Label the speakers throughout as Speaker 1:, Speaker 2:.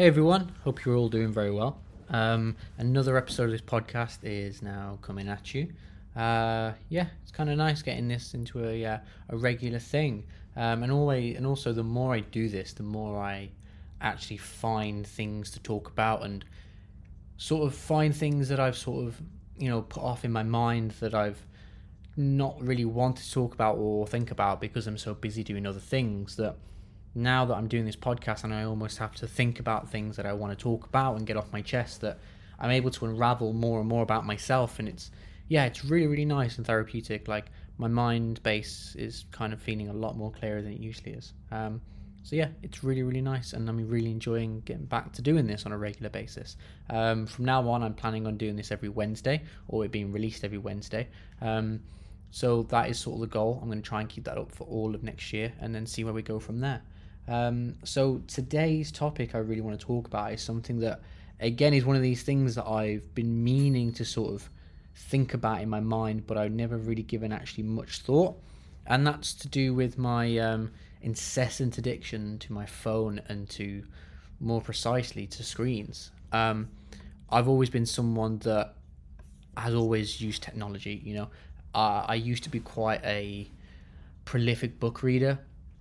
Speaker 1: Hey everyone, hope you're all doing very well. Um, another episode of this podcast is now coming at you. Uh, yeah, it's kind of nice getting this into a uh, a regular thing. Um, and always, and also, the more I do this, the more I actually find things to talk about and sort of find things that I've sort of you know put off in my mind that I've not really wanted to talk about or think about because I'm so busy doing other things that now that I'm doing this podcast and I almost have to think about things that I want to talk about and get off my chest that I'm able to unravel more and more about myself and it's yeah it's really really nice and therapeutic. Like my mind base is kind of feeling a lot more clearer than it usually is. Um, so yeah it's really really nice and I'm really enjoying getting back to doing this on a regular basis. Um, from now on I'm planning on doing this every Wednesday or it being released every Wednesday. Um, so that is sort of the goal. I'm going to try and keep that up for all of next year and then see where we go from there um, so today's topic I really want to talk about is something that, again, is one of these things that I've been meaning to sort of think about in my mind, but I've never really given actually much thought, and that's to do with my um, incessant addiction to my phone and to, more precisely, to screens. Um, I've always been someone that has always used technology. You know, uh, I used to be quite a prolific book reader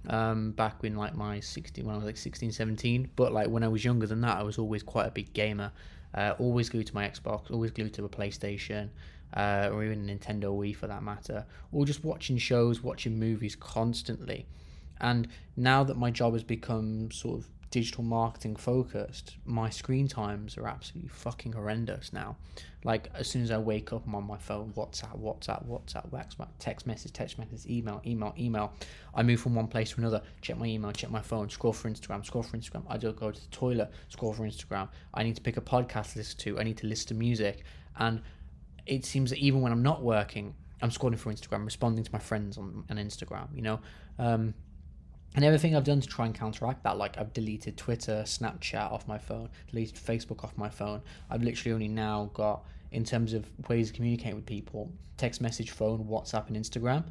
Speaker 1: um, back when like my 16 when I was like 16 17 but like when I was younger than that I was always quite a big gamer. Uh, always glued to my Xbox always glued to a PlayStation uh, or even Nintendo Wii for that matter. Or just watching shows watching movies constantly. And now that my job has become sort of digital marketing focused, my screen times are absolutely fucking horrendous now. Like as soon as I wake up, I'm on my phone, WhatsApp, WhatsApp, WhatsApp, WhatsApp, text message, text message, email, email, email. I move from one place to another, check my email, check my phone, scroll for Instagram, scroll for Instagram. I just go to the toilet, scroll for Instagram. I need to pick a podcast to listen to. I need to listen to music, and it seems that even when I'm not working, I'm scrolling for Instagram, responding to my friends on, on Instagram. You know. Um, and everything I've done to try and counteract that, like I've deleted Twitter, Snapchat off my phone, deleted Facebook off my phone. I've literally only now got, in terms of ways to communicate with people, text message, phone, WhatsApp, and Instagram,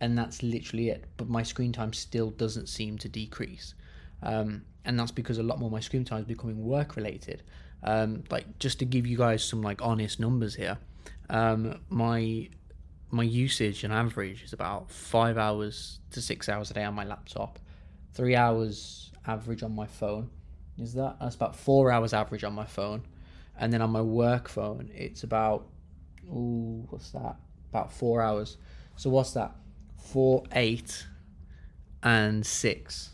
Speaker 1: and that's literally it. But my screen time still doesn't seem to decrease, um, and that's because a lot more of my screen time is becoming work related. Um, like just to give you guys some like honest numbers here, um, my my usage on average is about five hours to six hours a day on my laptop, three hours average on my phone. Is that? That's about four hours average on my phone, and then on my work phone, it's about ooh, what's that? About four hours. So what's that? Four, eight, and six.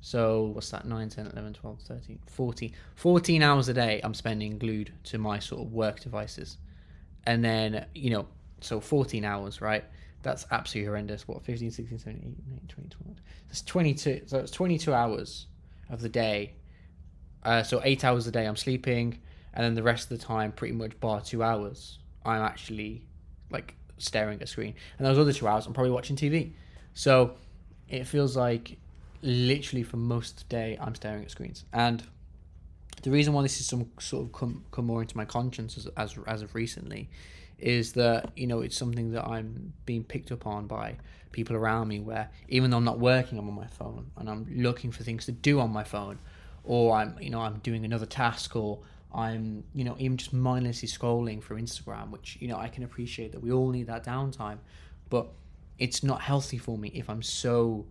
Speaker 1: So what's that? 9, 10, 11, 12, 13, 14. 14 hours a day I'm spending glued to my sort of work devices. And then, you know, so 14 hours, right? That's absolutely horrendous. What, 15, 16, 17, 18, 19, 20, 21. That's 22. So it's 22 hours of the day. Uh, so eight hours a day I'm sleeping, and then the rest of the time, pretty much bar two hours, I'm actually like staring at a screen. And those other two hours, I'm probably watching TV. So it feels like literally for most of the day, I'm staring at screens. And the reason why this is some sort of come, come more into my conscience as, as, as of recently is that you know it's something that I'm being picked up on by people around me where even though I'm not working I'm on my phone and I'm looking for things to do on my phone or I'm you know I'm doing another task or I'm you know even just mindlessly scrolling through Instagram which you know I can appreciate that we all need that downtime but it's not healthy for me if I'm so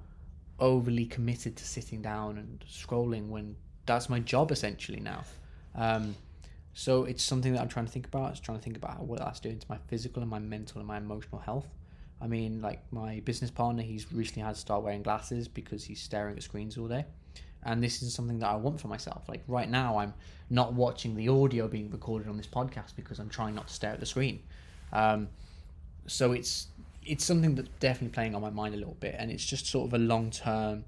Speaker 1: overly committed to sitting down and scrolling when that's my job essentially now. Um, so it's something that I'm trying to think about. It's trying to think about what that's doing to my physical and my mental and my emotional health. I mean, like my business partner, he's recently had to start wearing glasses because he's staring at screens all day. And this is something that I want for myself. Like right now, I'm not watching the audio being recorded on this podcast because I'm trying not to stare at the screen. Um, so it's it's something that's definitely playing on my mind a little bit, and it's just sort of a long term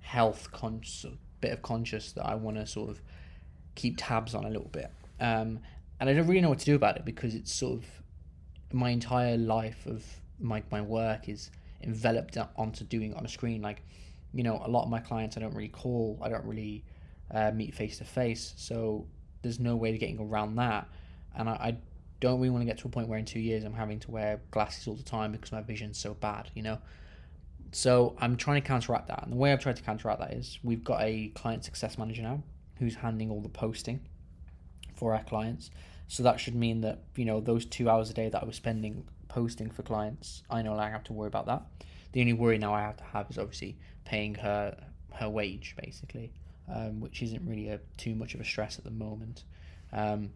Speaker 1: health con- bit of conscious that I want to sort of keep tabs on a little bit. Um, and I don't really know what to do about it because it's sort of my entire life of my, my work is enveloped onto doing on a screen. Like, you know, a lot of my clients I don't really call, I don't really uh, meet face to face. So there's no way of getting around that. And I, I don't really want to get to a point where in two years I'm having to wear glasses all the time because my vision's so bad, you know? So I'm trying to counteract that. And the way I've tried to counteract that is we've got a client success manager now who's handling all the posting for our clients. So that should mean that you know those two hours a day that I was spending posting for clients, I no longer have to worry about that. The only worry now I have to have is obviously paying her her wage basically, um, which isn't really a, too much of a stress at the moment. Um,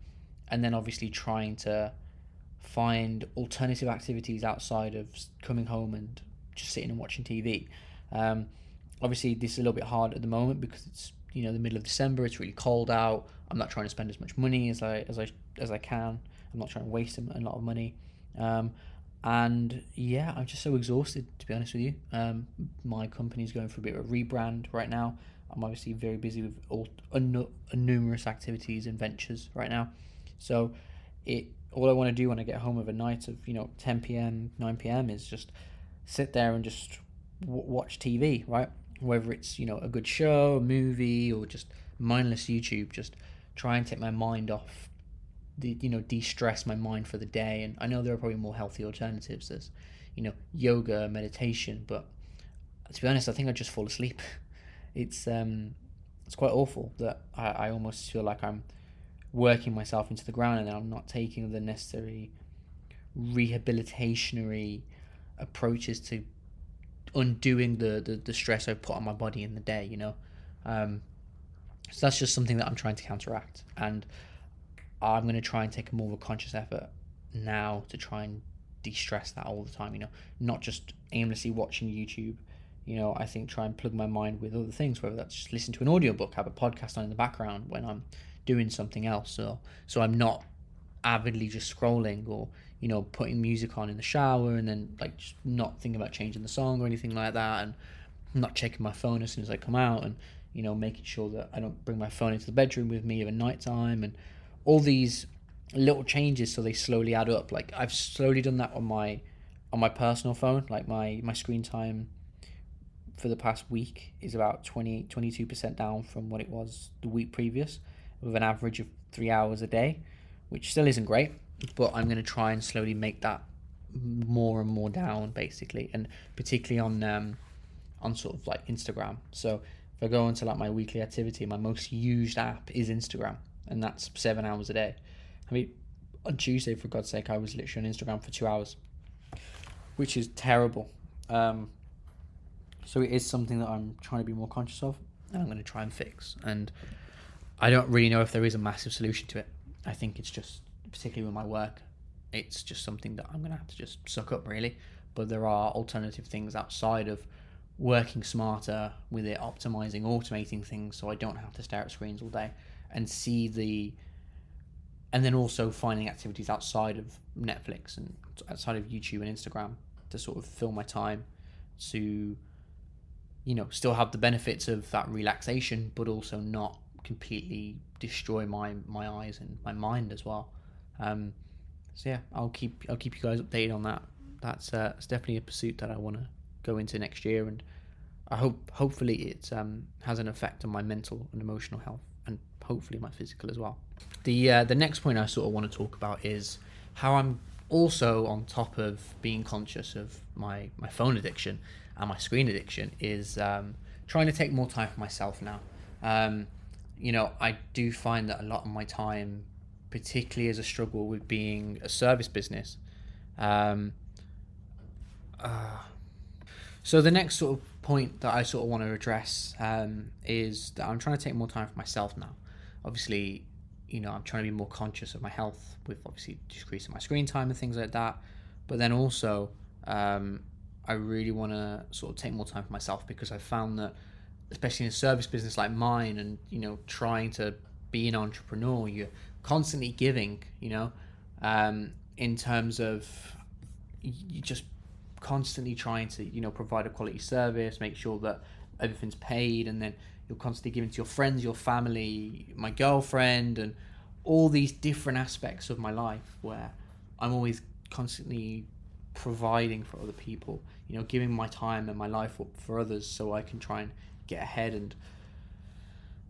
Speaker 1: and then obviously trying to find alternative activities outside of coming home and just sitting and watching TV. Um, obviously, this is a little bit hard at the moment because it's you know the middle of December. It's really cold out. I'm not trying to spend as much money as I as I as I can. I'm not trying to waste a lot of money. Um, and yeah, I'm just so exhausted to be honest with you. Um, my company's going for a bit of a rebrand right now. I'm obviously very busy with all un- numerous activities and ventures right now. So it all I want to do when I get home of a night of you know 10 p.m. 9 p.m. is just sit there and just w- watch TV, right? Whether it's you know a good show, a movie, or just mindless YouTube, just try and take my mind off the you know de-stress my mind for the day. And i know there are probably more healthy alternatives. There's you know yoga meditation but to be honest i think i just fall asleep. It's um it's quite awful that I, I almost feel like i'm working myself into the ground and i'm not taking the necessary rehabilitationary approaches to undoing the, the, the stress i put on my body in the day you know? Um so that's just something that i'm trying to counteract. And I'm going to try and take more of a conscious effort now to try and de-stress that all the time you know? Not just aimlessly watching youtube you know? I think try and plug my mind with other things whether that's just listen to an audiobook have a podcast on in the background when i'm doing something else so so i'm not avidly just scrolling or you know putting music on in the shower and then like just not thinking about changing the song or anything like that and not checking my phone as soon as i come out and you know making sure that i don't bring my phone into the bedroom with me at night time and all these little changes so they slowly add up. Like i've slowly done that on my on my personal phone. Like my my screen time for the past week is about 20 22% down from what it was the week previous with an average of 3 hours a day which still isn't great but i'm going to try and slowly make that more and more down basically and particularly on um on sort of like instagram so if i go into like my weekly activity my most used app is instagram and that's seven hours a day. I mean, on Tuesday, for God's sake, I was literally on Instagram for two hours, which is terrible. Um, so it is something that I'm trying to be more conscious of, and I'm going to try and fix. And I don't really know if there is a massive solution to it. I think it's just, particularly with my work, it's just something that I'm going to have to just suck up, really. But there are alternative things outside of working smarter with it, optimizing, automating things, so I don't have to stare at screens all day and see the and then also finding activities outside of Netflix and outside of YouTube and Instagram to sort of fill my time to you know still have the benefits of that relaxation but also not completely destroy my my eyes and my mind as well um, so yeah I'll keep I'll keep you guys updated on that that's uh, it's definitely a pursuit that I want to go into next year and I hope hopefully it um, has an effect on my mental and emotional health and hopefully my physical as well. The uh, the next point I sort of want to talk about is how I'm also on top of being conscious of my my phone addiction and my screen addiction is um, trying to take more time for myself now. Um, you know, I do find that a lot of my time, particularly as a struggle with being a service business. Um, uh, so the next sort of point that I sort of want to address um, is that I'm trying to take more time for myself now obviously, you know, I'm trying to be more conscious of my health with obviously decreasing my screen time and things like that. But then also, um, I really want to sort of take more time for myself because I found that, especially in a service business like mine, and you know, trying to be an entrepreneur, you're constantly giving. You know, um, in terms of you just constantly trying to you know provide a quality service, make sure that everything's paid, and then you're constantly giving to your friends, your family, my girlfriend, and all these different aspects of my life where I'm always constantly providing for other people, you know, giving my time and my life for others so I can try and get ahead. And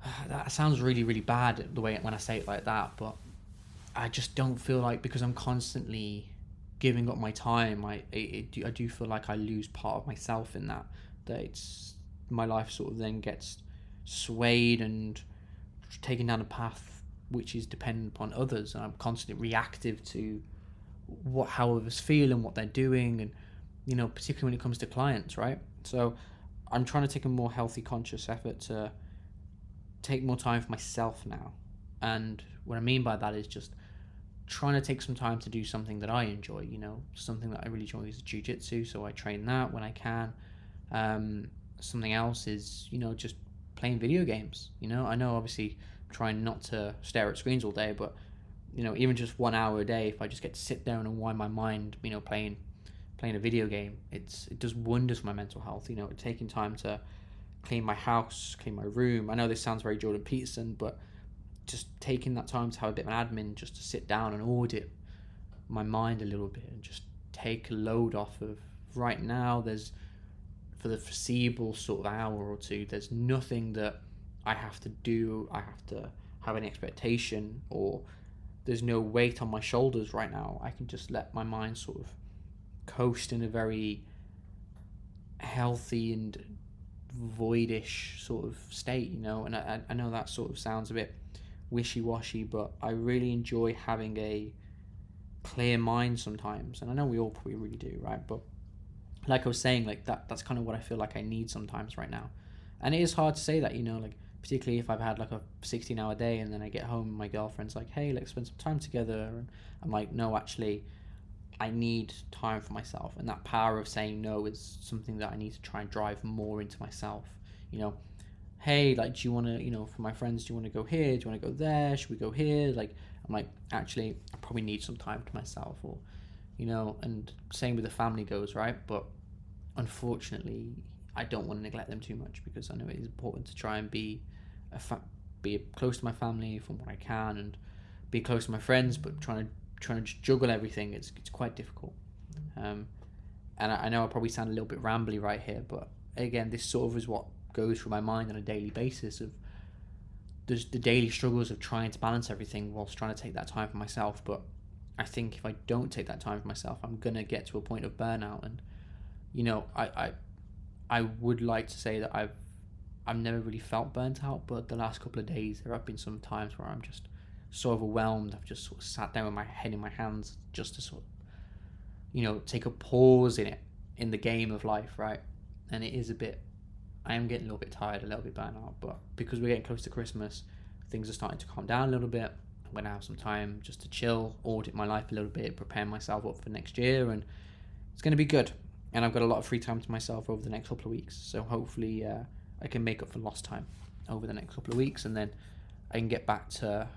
Speaker 1: that sounds really, really bad the way when I say it like that, but I just don't feel like because I'm constantly giving up my time, I it, it, I do feel like I lose part of myself in that. That it's my life sort of then gets swayed and taking down a path which is dependent upon others, and I'm constantly reactive to what how others feel and what they're doing, and you know, particularly when it comes to clients, right? So I'm trying to take a more healthy, conscious effort to take more time for myself now. And what I mean by that is just trying to take some time to do something that I enjoy, you know, something that I really enjoy is jujitsu, so I train that when I can. Um, something else is, you know, just playing video games. You know, I know obviously trying not to stare at screens all day, but you know, even just one hour a day, if I just get to sit down and wind my mind, you know, playing playing a video game, it's it does wonders for my mental health. You know, taking time to clean my house, clean my room. I know this sounds very Jordan Peterson, but just taking that time to have a bit of an admin, just to sit down and audit my mind a little bit and just take a load off of right now. There's for the foreseeable sort of hour or two, there's nothing that I have to do. I have to have an expectation or there's no weight on my shoulders right now. I can just let my mind sort of coast in a very healthy and voidish sort of state, you know. And I, I know that sort of sounds a bit wishy washy, but I really enjoy having a clear mind sometimes. And I know we all probably really do, right? But like I was saying, like that that's kind of what I feel like I need sometimes right now. And it is hard to say that, you know, like particularly if I've had like a 16 hour day and then I get home and my girlfriend's like, hey, let's spend some time together. And I'm like, no, actually, I need time for myself. And that power of saying no is something that I need to try and drive more into myself. You know, hey, like, do you want to, you know, for my friends, do you want to go here? Do you want to go there? Should we go here? Like, I'm like, actually, I probably need some time to myself. Or, you know, and same with the family goes, right? But unfortunately, I don't want to neglect them too much because I know it is important to try and be a fa- be close to my family from what I can and be close to my friends, but trying to trying to juggle everything it's it's quite difficult. Um, and I, I know I probably sound a little bit rambly right here, but again, this sort of is what goes through my mind on a daily basis of there's the daily struggles of trying to balance everything whilst trying to take that time for myself. But I think if I don't take that time for myself, I'm gonna get to a point of burnout. And you know, I I, I would like to say that I've I've never really felt burnt out, but the last couple of days there have been some times where I'm just so overwhelmed. I've just sort of sat down with my head in my hands just to sort of, you know, take a pause in it in the game of life, right? And it is a bit. I am getting a little bit tired, a little bit burnt out, but because we're getting close to Christmas, things are starting to calm down a little bit. I'm gonna have some time just to chill, audit my life a little bit, prepare myself up for next year, and it's gonna be good. And I've got a lot of free time to myself over the next couple of weeks, so hopefully uh, I can make up for lost time over the next couple of weeks, and then I can get back to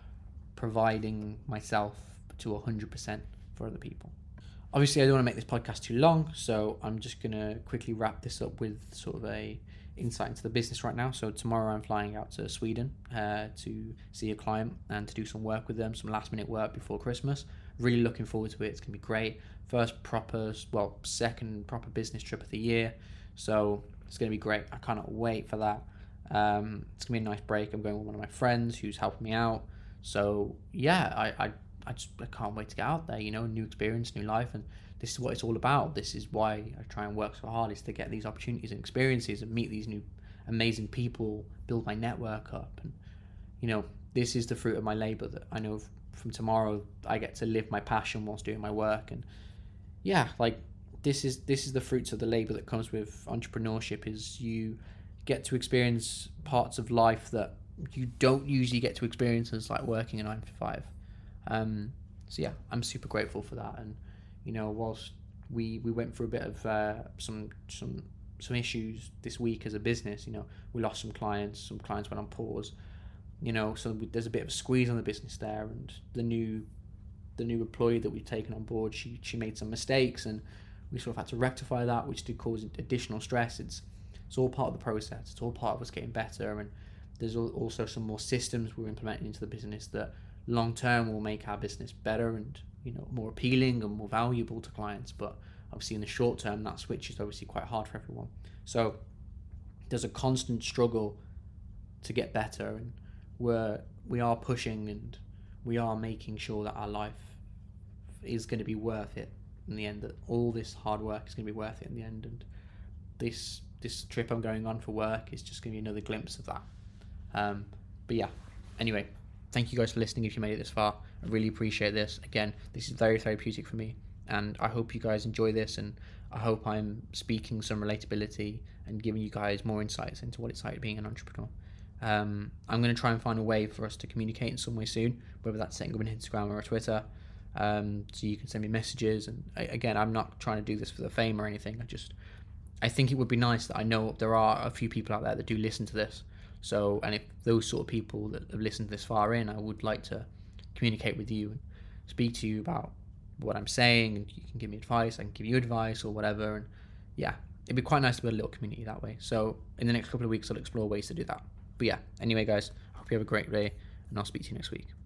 Speaker 1: providing myself to 100% for other people. Obviously, I don't want to make this podcast too long, so I'm just going to quickly wrap this up with sort of a insight into the business right now. So tomorrow I'm flying out to Sweden uh, to see a client and to do some work with them, some last minute work before Christmas. Really looking forward to it. It's going to be great. First proper, well, second proper business trip of the year. So it's going to be great. I cannot wait for that. Um, it's going to be a nice break. I'm going with one of my friends who's helping me out. So yeah, I, I, I just I can't wait to get out there. You know, new experience, new life, and this is what it's all about. This is why I try and work so hard is to get these opportunities and experiences and meet these new amazing people, build my network up, and you know, this is the fruit of my labor that I know from tomorrow I get to live my passion whilst doing my work, and yeah, like this is this is the fruits of the labor that comes with entrepreneurship. Is you get to experience parts of life that you don't usually get to experience as like working a nine to five. Um, so yeah, I'm super grateful for that. And you know, whilst we we went through a bit of uh, some some some issues this week as a business, you know, we lost some clients, some clients went on pause. You know, so there's a bit of a squeeze on the business there, and the new the new employee that we've taken on board, she she made some mistakes, and we sort of had to rectify that, which did cause additional stress. It's it's all part of the process. It's all part of us getting better and there's also some more systems we're implementing into the business that long term will make our business better and you know more appealing and more valuable to clients. But obviously in the short term that switch is obviously quite hard for everyone. So there's a constant struggle to get better and we're we are pushing and we are making sure that our life is going to be worth it in the end that all this hard work is going to be worth it in the end. And this this trip I'm going on for work is just going to be another glimpse of that um, but yeah, anyway, thank you guys for listening if you made it this far. I really appreciate this. Again, this is very therapeutic for me, and I hope you guys enjoy this. And I hope I'm speaking some relatability and giving you guys more insights into what it's like being an entrepreneur. Um, I'm going to try and find a way for us to communicate in some way soon, whether that's setting up an Instagram or a Twitter, um, so you can send me messages. And I, again, I'm not trying to do this for the fame or anything. I just, I think it would be nice that I know there are a few people out there that do listen to this. So, and if those sort of people that have listened this far in, I would like to communicate with you and speak to you about what I'm saying, and you can give me advice. I can give you advice or whatever. And yeah, it'd be quite nice to build a little community that way. So, in the next couple of weeks, I'll explore ways to do that. But yeah, anyway, guys, I hope you have a great day, and I'll speak to you next week.